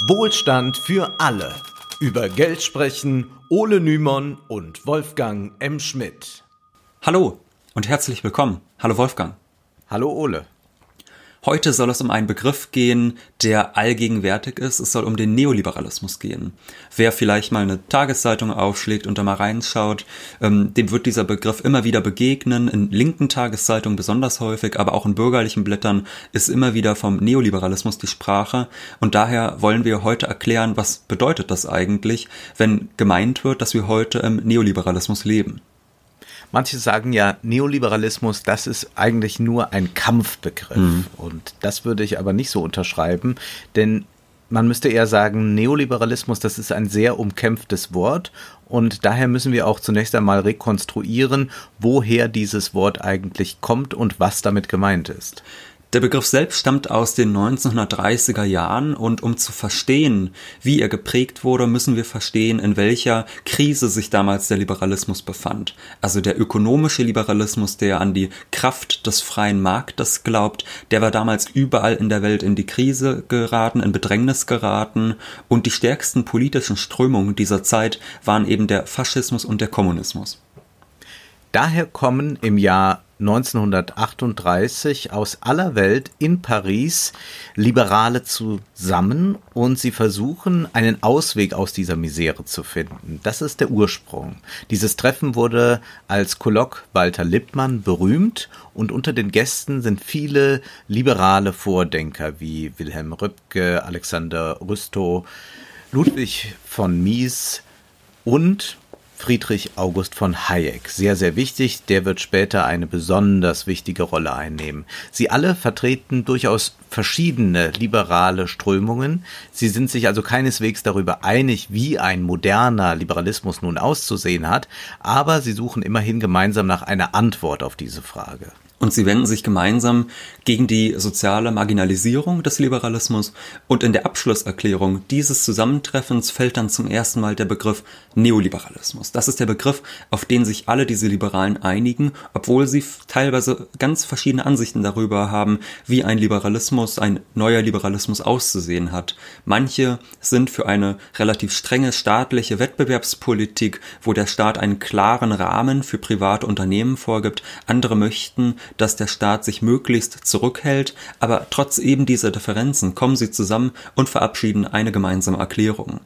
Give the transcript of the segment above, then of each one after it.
Wohlstand für alle. Über Geld sprechen Ole Nymon und Wolfgang M. Schmidt. Hallo und herzlich willkommen. Hallo Wolfgang. Hallo Ole. Heute soll es um einen Begriff gehen, der allgegenwärtig ist. Es soll um den Neoliberalismus gehen. Wer vielleicht mal eine Tageszeitung aufschlägt und da mal reinschaut, ähm, dem wird dieser Begriff immer wieder begegnen. In linken Tageszeitungen besonders häufig, aber auch in bürgerlichen Blättern ist immer wieder vom Neoliberalismus die Sprache. Und daher wollen wir heute erklären, was bedeutet das eigentlich, wenn gemeint wird, dass wir heute im Neoliberalismus leben. Manche sagen ja, Neoliberalismus, das ist eigentlich nur ein Kampfbegriff. Mhm. Und das würde ich aber nicht so unterschreiben, denn man müsste eher sagen, Neoliberalismus, das ist ein sehr umkämpftes Wort und daher müssen wir auch zunächst einmal rekonstruieren, woher dieses Wort eigentlich kommt und was damit gemeint ist. Der Begriff selbst stammt aus den 1930er Jahren und um zu verstehen, wie er geprägt wurde, müssen wir verstehen, in welcher Krise sich damals der Liberalismus befand. Also der ökonomische Liberalismus, der an die Kraft des freien Marktes glaubt, der war damals überall in der Welt in die Krise geraten, in Bedrängnis geraten und die stärksten politischen Strömungen dieser Zeit waren eben der Faschismus und der Kommunismus. Daher kommen im Jahr 1938 aus aller Welt in Paris Liberale zusammen und sie versuchen, einen Ausweg aus dieser Misere zu finden. Das ist der Ursprung. Dieses Treffen wurde als Kolloq Walter Lippmann berühmt und unter den Gästen sind viele liberale Vordenker wie Wilhelm Röpke, Alexander Rüstow, Ludwig von Mies und Friedrich August von Hayek. Sehr, sehr wichtig. Der wird später eine besonders wichtige Rolle einnehmen. Sie alle vertreten durchaus verschiedene liberale Strömungen. Sie sind sich also keineswegs darüber einig, wie ein moderner Liberalismus nun auszusehen hat, aber sie suchen immerhin gemeinsam nach einer Antwort auf diese Frage. Und sie wenden sich gemeinsam gegen die soziale Marginalisierung des Liberalismus und in der Abschlusserklärung dieses Zusammentreffens fällt dann zum ersten Mal der Begriff Neoliberalismus. Das ist der Begriff, auf den sich alle diese Liberalen einigen, obwohl sie teilweise ganz verschiedene Ansichten darüber haben, wie ein Liberalismus, ein neuer Liberalismus auszusehen hat. Manche sind für eine relativ strenge staatliche Wettbewerbspolitik, wo der Staat einen klaren Rahmen für private Unternehmen vorgibt. Andere möchten, dass der Staat sich möglichst zurückhält, aber trotz eben dieser Differenzen kommen sie zusammen und verabschieden eine gemeinsame Erklärung.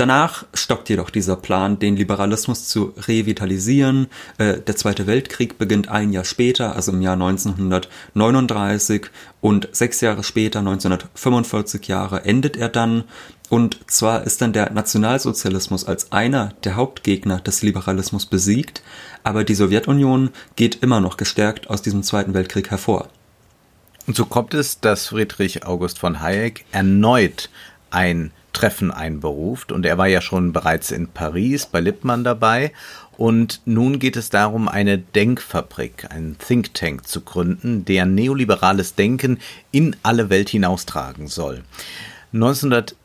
Danach stockt jedoch dieser Plan, den Liberalismus zu revitalisieren. Äh, der Zweite Weltkrieg beginnt ein Jahr später, also im Jahr 1939 und sechs Jahre später, 1945 Jahre, endet er dann. Und zwar ist dann der Nationalsozialismus als einer der Hauptgegner des Liberalismus besiegt, aber die Sowjetunion geht immer noch gestärkt aus diesem Zweiten Weltkrieg hervor. Und so kommt es, dass Friedrich August von Hayek erneut ein Treffen einberuft und er war ja schon bereits in Paris bei Lippmann dabei und nun geht es darum, eine Denkfabrik, einen Think Tank zu gründen, der neoliberales Denken in alle Welt hinaustragen soll. 1900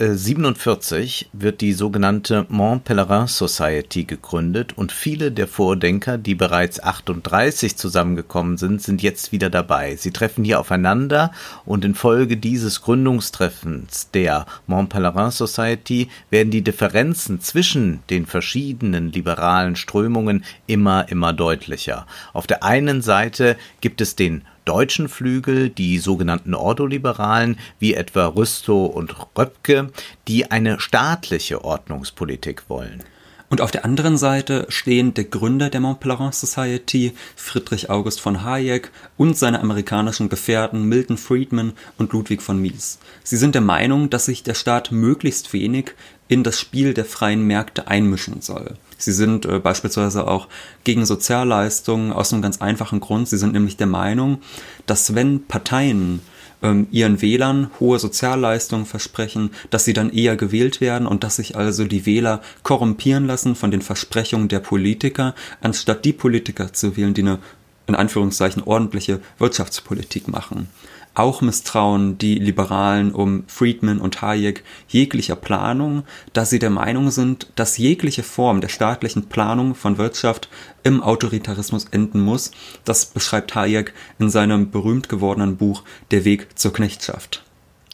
1947 wird die sogenannte Mont Pelerin Society gegründet und viele der Vordenker, die bereits 38 zusammengekommen sind, sind jetzt wieder dabei. Sie treffen hier aufeinander und infolge dieses Gründungstreffens der Mont Pelerin Society werden die Differenzen zwischen den verschiedenen liberalen Strömungen immer, immer deutlicher. Auf der einen Seite gibt es den deutschen Flügel, die sogenannten Ordoliberalen, wie etwa Rüstow und Röpke, die eine staatliche Ordnungspolitik wollen. Und auf der anderen Seite stehen der Gründer der Mont Pelerin Society, Friedrich August von Hayek, und seine amerikanischen Gefährten Milton Friedman und Ludwig von Mies. Sie sind der Meinung, dass sich der Staat möglichst wenig in das Spiel der freien Märkte einmischen soll. Sie sind äh, beispielsweise auch gegen Sozialleistungen aus einem ganz einfachen Grund. Sie sind nämlich der Meinung, dass wenn Parteien ähm, ihren Wählern hohe Sozialleistungen versprechen, dass sie dann eher gewählt werden und dass sich also die Wähler korrumpieren lassen von den Versprechungen der Politiker, anstatt die Politiker zu wählen, die eine in Anführungszeichen ordentliche Wirtschaftspolitik machen. Auch misstrauen die Liberalen um Friedman und Hayek jeglicher Planung, da sie der Meinung sind, dass jegliche Form der staatlichen Planung von Wirtschaft im Autoritarismus enden muss. Das beschreibt Hayek in seinem berühmt gewordenen Buch Der Weg zur Knechtschaft.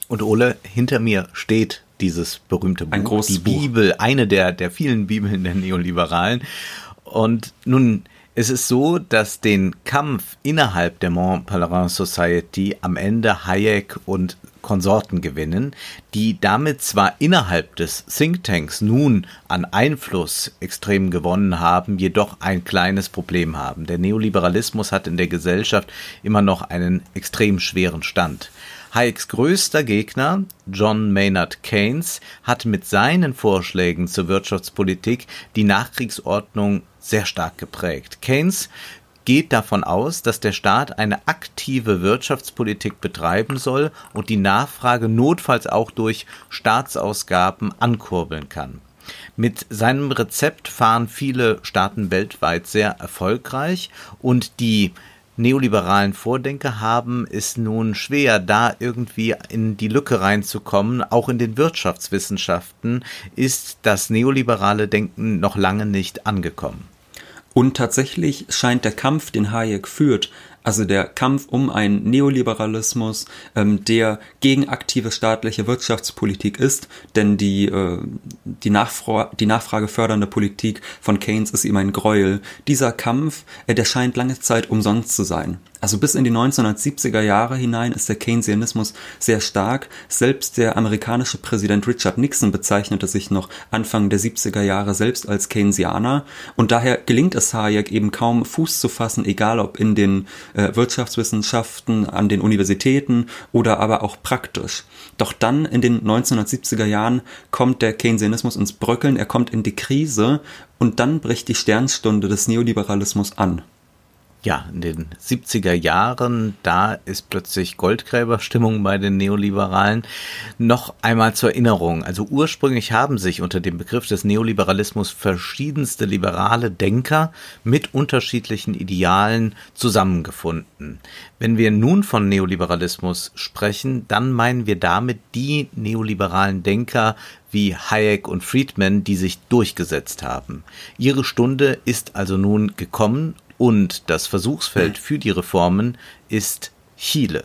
Und Ole, hinter mir steht dieses berühmte Buch, Ein großes die Bibel, eine der, der vielen Bibeln der Neoliberalen. Und nun, es ist so, dass den Kampf innerhalb der Mont Pelerin Society am Ende Hayek und Konsorten gewinnen, die damit zwar innerhalb des Thinktanks nun an Einfluss extrem gewonnen haben, jedoch ein kleines Problem haben. Der Neoliberalismus hat in der Gesellschaft immer noch einen extrem schweren Stand. Hayeks größter Gegner, John Maynard Keynes, hat mit seinen Vorschlägen zur Wirtschaftspolitik die Nachkriegsordnung sehr stark geprägt. Keynes geht davon aus, dass der Staat eine aktive Wirtschaftspolitik betreiben soll und die Nachfrage notfalls auch durch Staatsausgaben ankurbeln kann. Mit seinem Rezept fahren viele Staaten weltweit sehr erfolgreich und die neoliberalen Vordenker haben es nun schwer, da irgendwie in die Lücke reinzukommen. Auch in den Wirtschaftswissenschaften ist das neoliberale Denken noch lange nicht angekommen. Und tatsächlich scheint der Kampf, den Hayek führt, also der Kampf um einen Neoliberalismus, ähm, der gegen aktive staatliche Wirtschaftspolitik ist, denn die, äh, die, Nachfra die Nachfrage fördernde Politik von Keynes ist ihm ein Gräuel. Dieser Kampf, äh, der scheint lange Zeit umsonst zu sein. Also bis in die 1970er Jahre hinein ist der Keynesianismus sehr stark. Selbst der amerikanische Präsident Richard Nixon bezeichnete sich noch Anfang der 70er Jahre selbst als Keynesianer. Und daher gelingt es Hayek eben kaum Fuß zu fassen, egal ob in den Wirtschaftswissenschaften, an den Universitäten oder aber auch praktisch. Doch dann in den 1970er Jahren kommt der Keynesianismus ins Bröckeln, er kommt in die Krise und dann bricht die Sternstunde des Neoliberalismus an ja, in den 70er Jahren, da ist plötzlich Goldgräberstimmung bei den Neoliberalen. Noch einmal zur Erinnerung. Also ursprünglich haben sich unter dem Begriff des Neoliberalismus verschiedenste liberale Denker mit unterschiedlichen Idealen zusammengefunden. Wenn wir nun von Neoliberalismus sprechen, dann meinen wir damit die neoliberalen Denker wie Hayek und Friedman, die sich durchgesetzt haben. Ihre Stunde ist also nun gekommen und das Versuchsfeld für die Reformen ist Chile.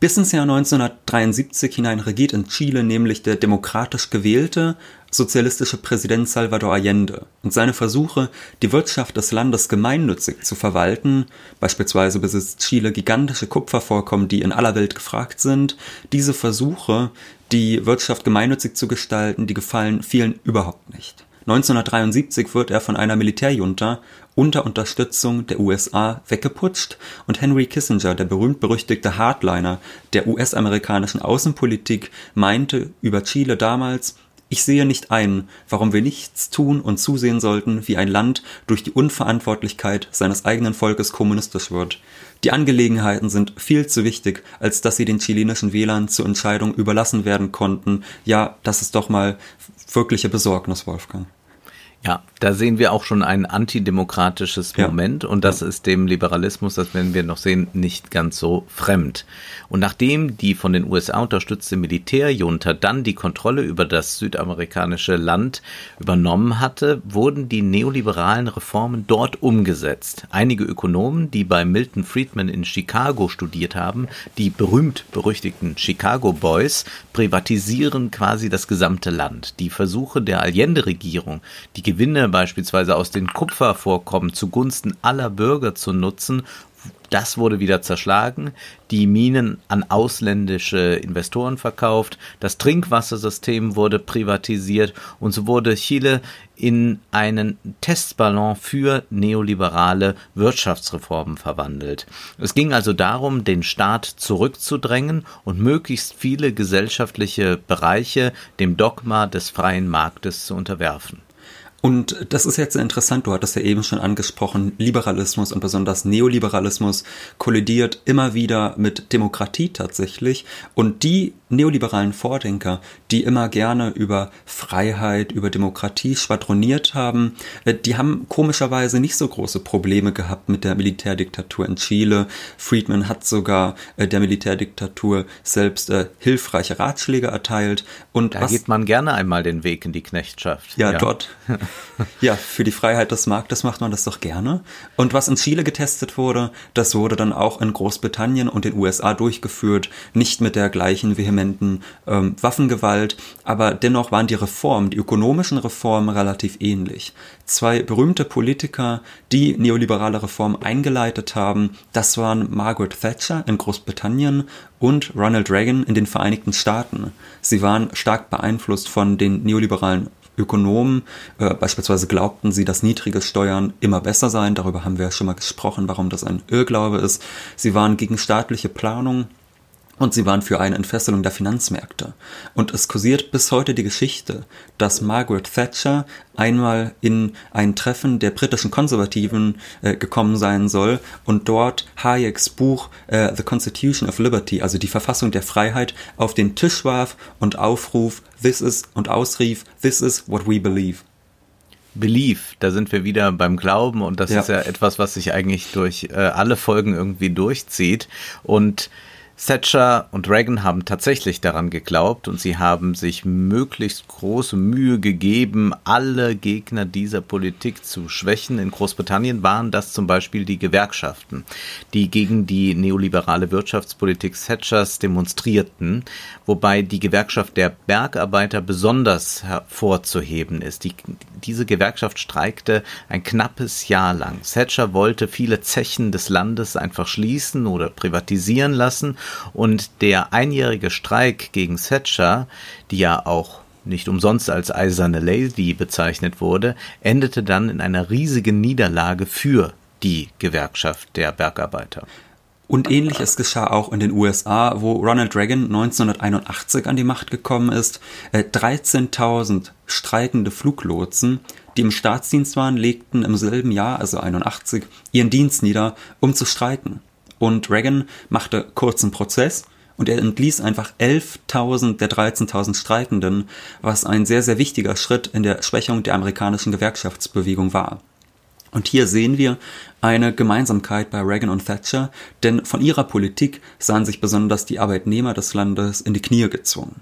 Bis ins Jahr 1973 hinein regiert in Chile nämlich der demokratisch gewählte sozialistische Präsident Salvador Allende und seine Versuche, die Wirtschaft des Landes gemeinnützig zu verwalten, beispielsweise besitzt Chile gigantische Kupfervorkommen, die in aller Welt gefragt sind, diese Versuche, die Wirtschaft gemeinnützig zu gestalten, die gefallen vielen überhaupt nicht. 1973 wird er von einer Militärjunta unter Unterstützung der USA weggeputscht und Henry Kissinger, der berühmt-berüchtigte Hardliner der US-amerikanischen Außenpolitik, meinte über Chile damals, ich sehe nicht ein, warum wir nichts tun und zusehen sollten, wie ein Land durch die Unverantwortlichkeit seines eigenen Volkes kommunistisch wird. Die Angelegenheiten sind viel zu wichtig, als dass sie den chilenischen Wählern zur Entscheidung überlassen werden konnten. Ja, das ist doch mal wirkliche Besorgnis, Wolfgang. Ja, da sehen wir auch schon ein antidemokratisches Moment ja. und das ist dem Liberalismus, das werden wir noch sehen, nicht ganz so fremd. Und nachdem die von den USA unterstützte Militärjunta dann die Kontrolle über das südamerikanische Land übernommen hatte, wurden die neoliberalen Reformen dort umgesetzt. Einige Ökonomen, die bei Milton Friedman in Chicago studiert haben, die berühmt berüchtigten Chicago Boys, privatisieren quasi das gesamte Land. Die Versuche der Allende-Regierung, die Gewinne beispielsweise aus den Kupfervorkommen zugunsten aller Bürger zu nutzen, das wurde wieder zerschlagen, die Minen an ausländische Investoren verkauft, das Trinkwassersystem wurde privatisiert und so wurde Chile in einen Testballon für neoliberale Wirtschaftsreformen verwandelt. Es ging also darum, den Staat zurückzudrängen und möglichst viele gesellschaftliche Bereiche dem Dogma des freien Marktes zu unterwerfen. Und das ist jetzt sehr interessant, du hattest ja eben schon angesprochen, Liberalismus und besonders Neoliberalismus kollidiert immer wieder mit Demokratie tatsächlich. Und die neoliberalen Vordenker, die immer gerne über Freiheit, über Demokratie schwadroniert haben, äh, die haben komischerweise nicht so große Probleme gehabt mit der Militärdiktatur in Chile. Friedman hat sogar äh, der Militärdiktatur selbst äh, hilfreiche Ratschläge erteilt. Und da was, geht man gerne einmal den Weg in die Knechtschaft. Ja, ja. dort ja, für die Freiheit des Marktes macht man das doch gerne. Und was in Chile getestet wurde, das wurde dann auch in Großbritannien und den USA durchgeführt, nicht mit der gleichen vehementen ähm, Waffengewalt, aber dennoch waren die Reformen, die ökonomischen Reformen relativ ähnlich. Zwei berühmte Politiker, die neoliberale Reformen eingeleitet haben, das waren Margaret Thatcher in Großbritannien und Ronald Reagan in den Vereinigten Staaten. Sie waren stark beeinflusst von den neoliberalen Ökonomen äh, beispielsweise glaubten sie, dass niedrige Steuern immer besser seien. Darüber haben wir ja schon mal gesprochen, warum das ein Irrglaube ist. Sie waren gegen staatliche Planung und sie waren für eine Entfesselung der Finanzmärkte. Und es kursiert bis heute die Geschichte, dass Margaret Thatcher einmal in ein Treffen der britischen Konservativen äh, gekommen sein soll und dort Hayeks Buch äh, The Constitution of Liberty, also die Verfassung der Freiheit, auf den Tisch warf und aufruf, this is und ausrief, this is what we believe. Belief, da sind wir wieder beim Glauben und das ja. ist ja etwas, was sich eigentlich durch äh, alle Folgen irgendwie durchzieht und Thatcher und Reagan haben tatsächlich daran geglaubt und sie haben sich möglichst große Mühe gegeben, alle Gegner dieser Politik zu schwächen. In Großbritannien waren das zum Beispiel die Gewerkschaften, die gegen die neoliberale Wirtschaftspolitik Thatchers demonstrierten, wobei die Gewerkschaft der Bergarbeiter besonders hervorzuheben ist. Die, diese Gewerkschaft streikte ein knappes Jahr lang. Thatcher wollte viele Zechen des Landes einfach schließen oder privatisieren lassen und der einjährige Streik gegen Thatcher, die ja auch nicht umsonst als eiserne Lady bezeichnet wurde, endete dann in einer riesigen Niederlage für die Gewerkschaft der Bergarbeiter. Und ähnliches geschah auch in den USA, wo Ronald Reagan 1981 an die Macht gekommen ist. 13.000 äh, streikende Fluglotsen, die im Staatsdienst waren, legten im selben Jahr, also 81, ihren Dienst nieder, um zu streiken und Reagan machte kurzen Prozess und er entließ einfach 11.000 der 13.000 Streikenden, was ein sehr, sehr wichtiger Schritt in der Schwächung der amerikanischen Gewerkschaftsbewegung war. Und hier sehen wir eine Gemeinsamkeit bei Reagan und Thatcher, denn von ihrer Politik sahen sich besonders die Arbeitnehmer des Landes in die Knie gezwungen.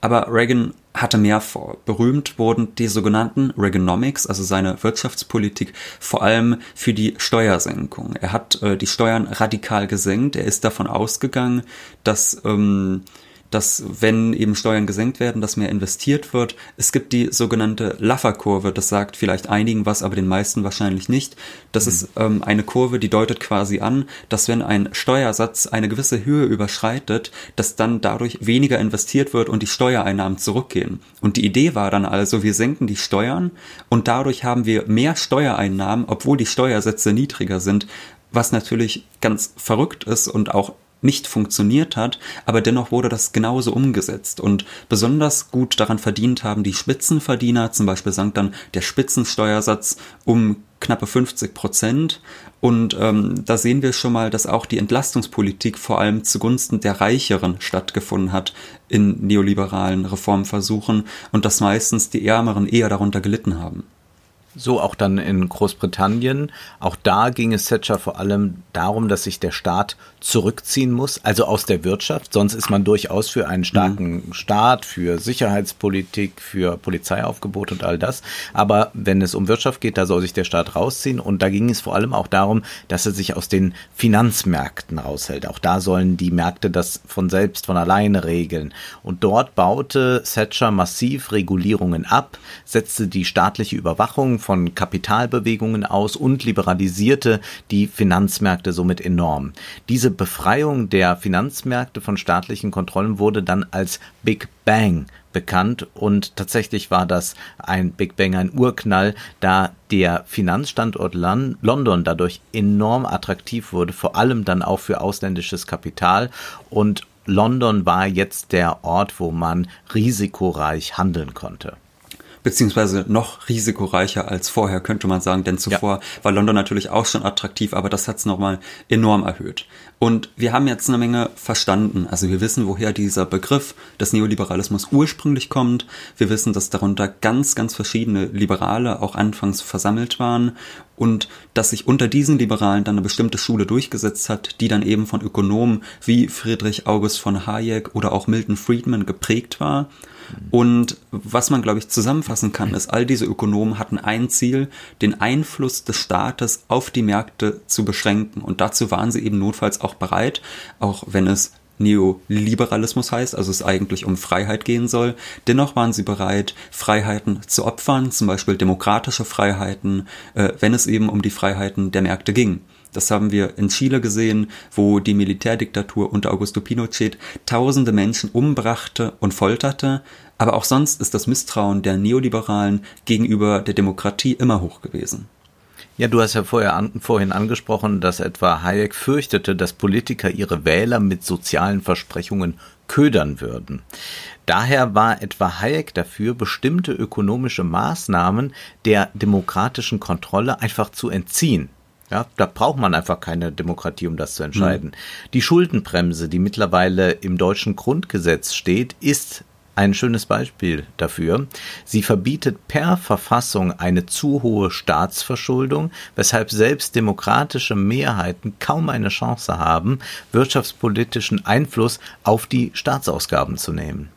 Aber Reagan hatte mehr vor. Berühmt wurden die sogenannten Reaganomics, also seine Wirtschaftspolitik, vor allem für die Steuersenkung. Er hat äh, die Steuern radikal gesenkt. Er ist davon ausgegangen, dass ähm, dass wenn eben Steuern gesenkt werden, dass mehr investiert wird. Es gibt die sogenannte Laffer-Kurve, das sagt vielleicht einigen was, aber den meisten wahrscheinlich nicht. Das mhm. ist ähm, eine Kurve, die deutet quasi an, dass wenn ein Steuersatz eine gewisse Höhe überschreitet, dass dann dadurch weniger investiert wird und die Steuereinnahmen zurückgehen. Und die Idee war dann also, wir senken die Steuern und dadurch haben wir mehr Steuereinnahmen, obwohl die Steuersätze niedriger sind, was natürlich ganz verrückt ist und auch nicht funktioniert hat, aber dennoch wurde das genauso umgesetzt und besonders gut daran verdient haben die Spitzenverdiener, zum Beispiel sank dann der Spitzensteuersatz um knappe 50 Prozent und ähm, da sehen wir schon mal, dass auch die Entlastungspolitik vor allem zugunsten der Reicheren stattgefunden hat in neoliberalen Reformversuchen und dass meistens die Ärmeren eher darunter gelitten haben. So auch dann in Großbritannien. Auch da ging es Thatcher vor allem darum, dass sich der Staat zurückziehen muss, also aus der Wirtschaft. Sonst ist man durchaus für einen starken mhm. Staat, für Sicherheitspolitik, für Polizeiaufgebot und all das. Aber wenn es um Wirtschaft geht, da soll sich der Staat rausziehen. Und da ging es vor allem auch darum, dass er sich aus den Finanzmärkten raushält. Auch da sollen die Märkte das von selbst, von alleine regeln. Und dort baute Thatcher massiv Regulierungen ab, setzte die staatliche Überwachung von Kapitalbewegungen aus und liberalisierte die Finanzmärkte somit enorm. Diese Befreiung der Finanzmärkte von staatlichen Kontrollen wurde dann als Big Bang bekannt und tatsächlich war das ein Big Bang, ein Urknall, da der Finanzstandort London dadurch enorm attraktiv wurde, vor allem dann auch für ausländisches Kapital und London war jetzt der Ort, wo man risikoreich handeln konnte beziehungsweise noch risikoreicher als vorher, könnte man sagen, denn zuvor ja. war London natürlich auch schon attraktiv, aber das hat es nochmal enorm erhöht. Und wir haben jetzt eine Menge verstanden. Also wir wissen, woher dieser Begriff des Neoliberalismus ursprünglich kommt. Wir wissen, dass darunter ganz, ganz verschiedene Liberale auch anfangs versammelt waren und dass sich unter diesen Liberalen dann eine bestimmte Schule durchgesetzt hat, die dann eben von Ökonomen wie Friedrich August von Hayek oder auch Milton Friedman geprägt war Und was man, glaube ich, zusammenfassen kann, ist, all diese Ökonomen hatten ein Ziel, den Einfluss des Staates auf die Märkte zu beschränken. Und dazu waren sie eben notfalls auch bereit, auch wenn es Neoliberalismus heißt, also es eigentlich um Freiheit gehen soll. Dennoch waren sie bereit, Freiheiten zu opfern, zum Beispiel demokratische Freiheiten, äh, wenn es eben um die Freiheiten der Märkte ging. Das haben wir in Chile gesehen, wo die Militärdiktatur unter Augusto Pinochet tausende Menschen umbrachte und folterte. Aber auch sonst ist das Misstrauen der Neoliberalen gegenüber der Demokratie immer hoch gewesen. Ja, du hast ja vorher an, vorhin angesprochen, dass etwa Hayek fürchtete, dass Politiker ihre Wähler mit sozialen Versprechungen ködern würden. Daher war etwa Hayek dafür, bestimmte ökonomische Maßnahmen der demokratischen Kontrolle einfach zu entziehen. Ja, da braucht man einfach keine Demokratie, um das zu entscheiden. Mhm. Die Schuldenbremse, die mittlerweile im deutschen Grundgesetz steht, ist ein schönes Beispiel dafür. Sie verbietet per Verfassung eine zu hohe Staatsverschuldung, weshalb selbst demokratische Mehrheiten kaum eine Chance haben, wirtschaftspolitischen Einfluss auf die Staatsausgaben zu nehmen.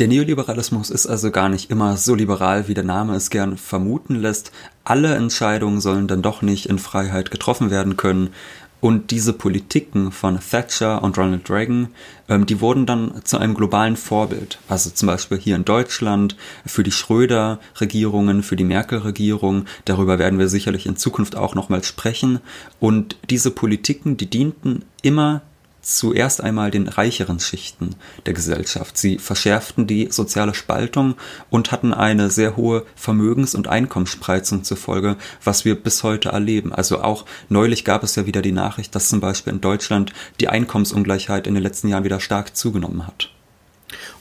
Der Neoliberalismus ist also gar nicht immer so liberal, wie der Name es gern vermuten lässt. Alle Entscheidungen sollen dann doch nicht in Freiheit getroffen werden können. Und diese Politiken von Thatcher und Ronald Reagan, ähm, die wurden dann zu einem globalen Vorbild. Also zum Beispiel hier in Deutschland für die Schröder-Regierungen, für die Merkel-Regierung. Darüber werden wir sicherlich in Zukunft auch nochmal sprechen. Und diese Politiken, die dienten immer zuerst einmal den reicheren Schichten der Gesellschaft. Sie verschärften die soziale Spaltung und hatten eine sehr hohe Vermögens- und Einkommensspreizung zur Folge, was wir bis heute erleben. Also auch neulich gab es ja wieder die Nachricht, dass zum Beispiel in Deutschland die Einkommensungleichheit in den letzten Jahren wieder stark zugenommen hat.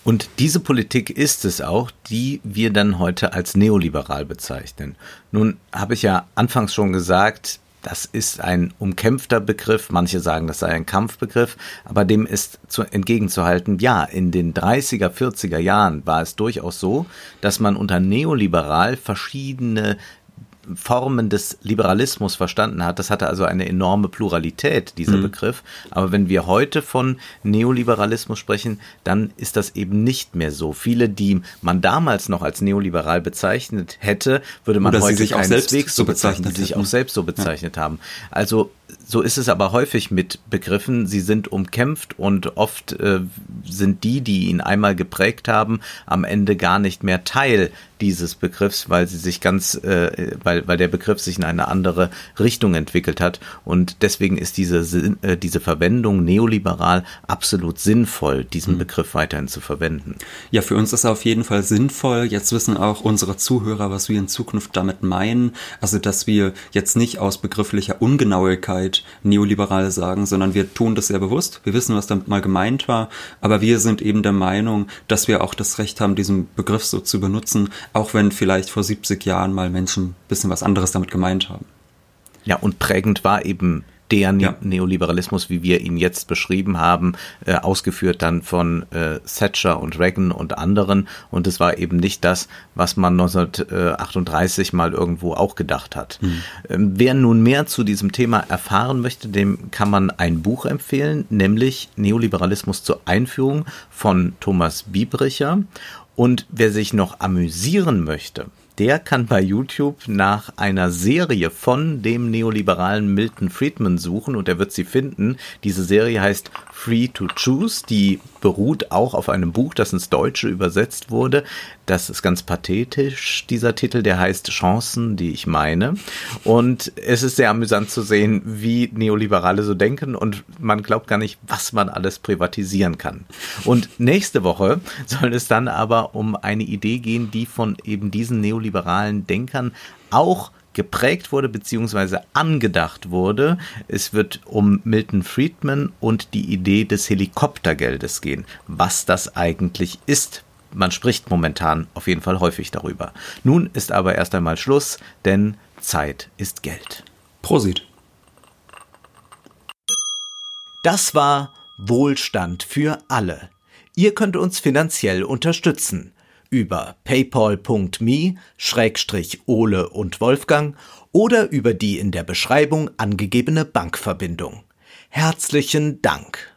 Und diese Politik ist es auch, die wir dann heute als neoliberal bezeichnen. Nun habe ich ja anfangs schon gesagt, das ist ein umkämpfter Begriff. Manche sagen, das sei ein Kampfbegriff. Aber dem ist zu, entgegenzuhalten, ja, in den 30er, 40er Jahren war es durchaus so, dass man unter neoliberal verschiedene Formen des Liberalismus verstanden hat. Das hatte also eine enorme Pluralität, dieser mhm. Begriff. Aber wenn wir heute von Neoliberalismus sprechen, dann ist das eben nicht mehr so. Viele, die man damals noch als neoliberal bezeichnet hätte, würde man Oder heute sich keineswegs so bezeichnet, die sich auch selbst so bezeichnet ja. haben. Also so ist es aber häufig mit Begriffen. Sie sind umkämpft und oft äh, sind die, die ihn einmal geprägt haben, am Ende gar nicht mehr Teil dieses Begriffs, weil sie sich ganz, äh, weil, weil der Begriff sich in eine andere Richtung entwickelt hat. Und deswegen ist diese, äh, diese Verwendung neoliberal absolut sinnvoll, diesen mhm. Begriff weiterhin zu verwenden. Ja, für uns ist er auf jeden Fall sinnvoll. Jetzt wissen auch unsere Zuhörer, was wir in Zukunft damit meinen. Also, dass wir jetzt nicht aus begrifflicher Ungenauigkeit neoliberal sagen, sondern wir tun das sehr bewusst. Wir wissen, was damit mal gemeint war. Aber wir sind eben der Meinung, dass wir auch das Recht haben, diesen Begriff so zu benutzen, auch wenn vielleicht vor 70 Jahren mal Menschen ein bisschen was anderes damit gemeint haben. Ja, und prägend war eben der ja. Neoliberalismus, wie wir ihn jetzt beschrieben haben, äh, ausgeführt dann von äh, Thatcher und Reagan und anderen. Und es war eben nicht das, was man 1938 mal irgendwo auch gedacht hat. Mhm. Ähm, wer nun mehr zu diesem Thema erfahren möchte, dem kann man ein Buch empfehlen, nämlich Neoliberalismus zur Einführung von Thomas Biebricher. Und wer sich noch amüsieren möchte, der kann bei YouTube nach einer Serie von dem neoliberalen Milton Friedman suchen und er wird sie finden. Diese Serie heißt Free to Choose. Die beruht auch auf einem Buch, das ins Deutsche übersetzt wurde. Das ist ganz pathetisch, dieser Titel, der heißt Chancen, die ich meine. Und es ist sehr amüsant zu sehen, wie Neoliberale so denken und man glaubt gar nicht, was man alles privatisieren kann. Und nächste Woche soll es dann aber um eine Idee gehen, die von eben diesen neoliberalen Denkern auch geprägt wurde bzw. angedacht wurde. Es wird um Milton Friedman und die Idee des Helikoptergeldes gehen. Was das eigentlich ist. Man spricht momentan auf jeden Fall häufig darüber. Nun ist aber erst einmal Schluss, denn Zeit ist Geld. Prosit. Das war Wohlstand für alle. Ihr könnt uns finanziell unterstützen über paypal.me-ole und Wolfgang oder über die in der Beschreibung angegebene Bankverbindung. Herzlichen Dank.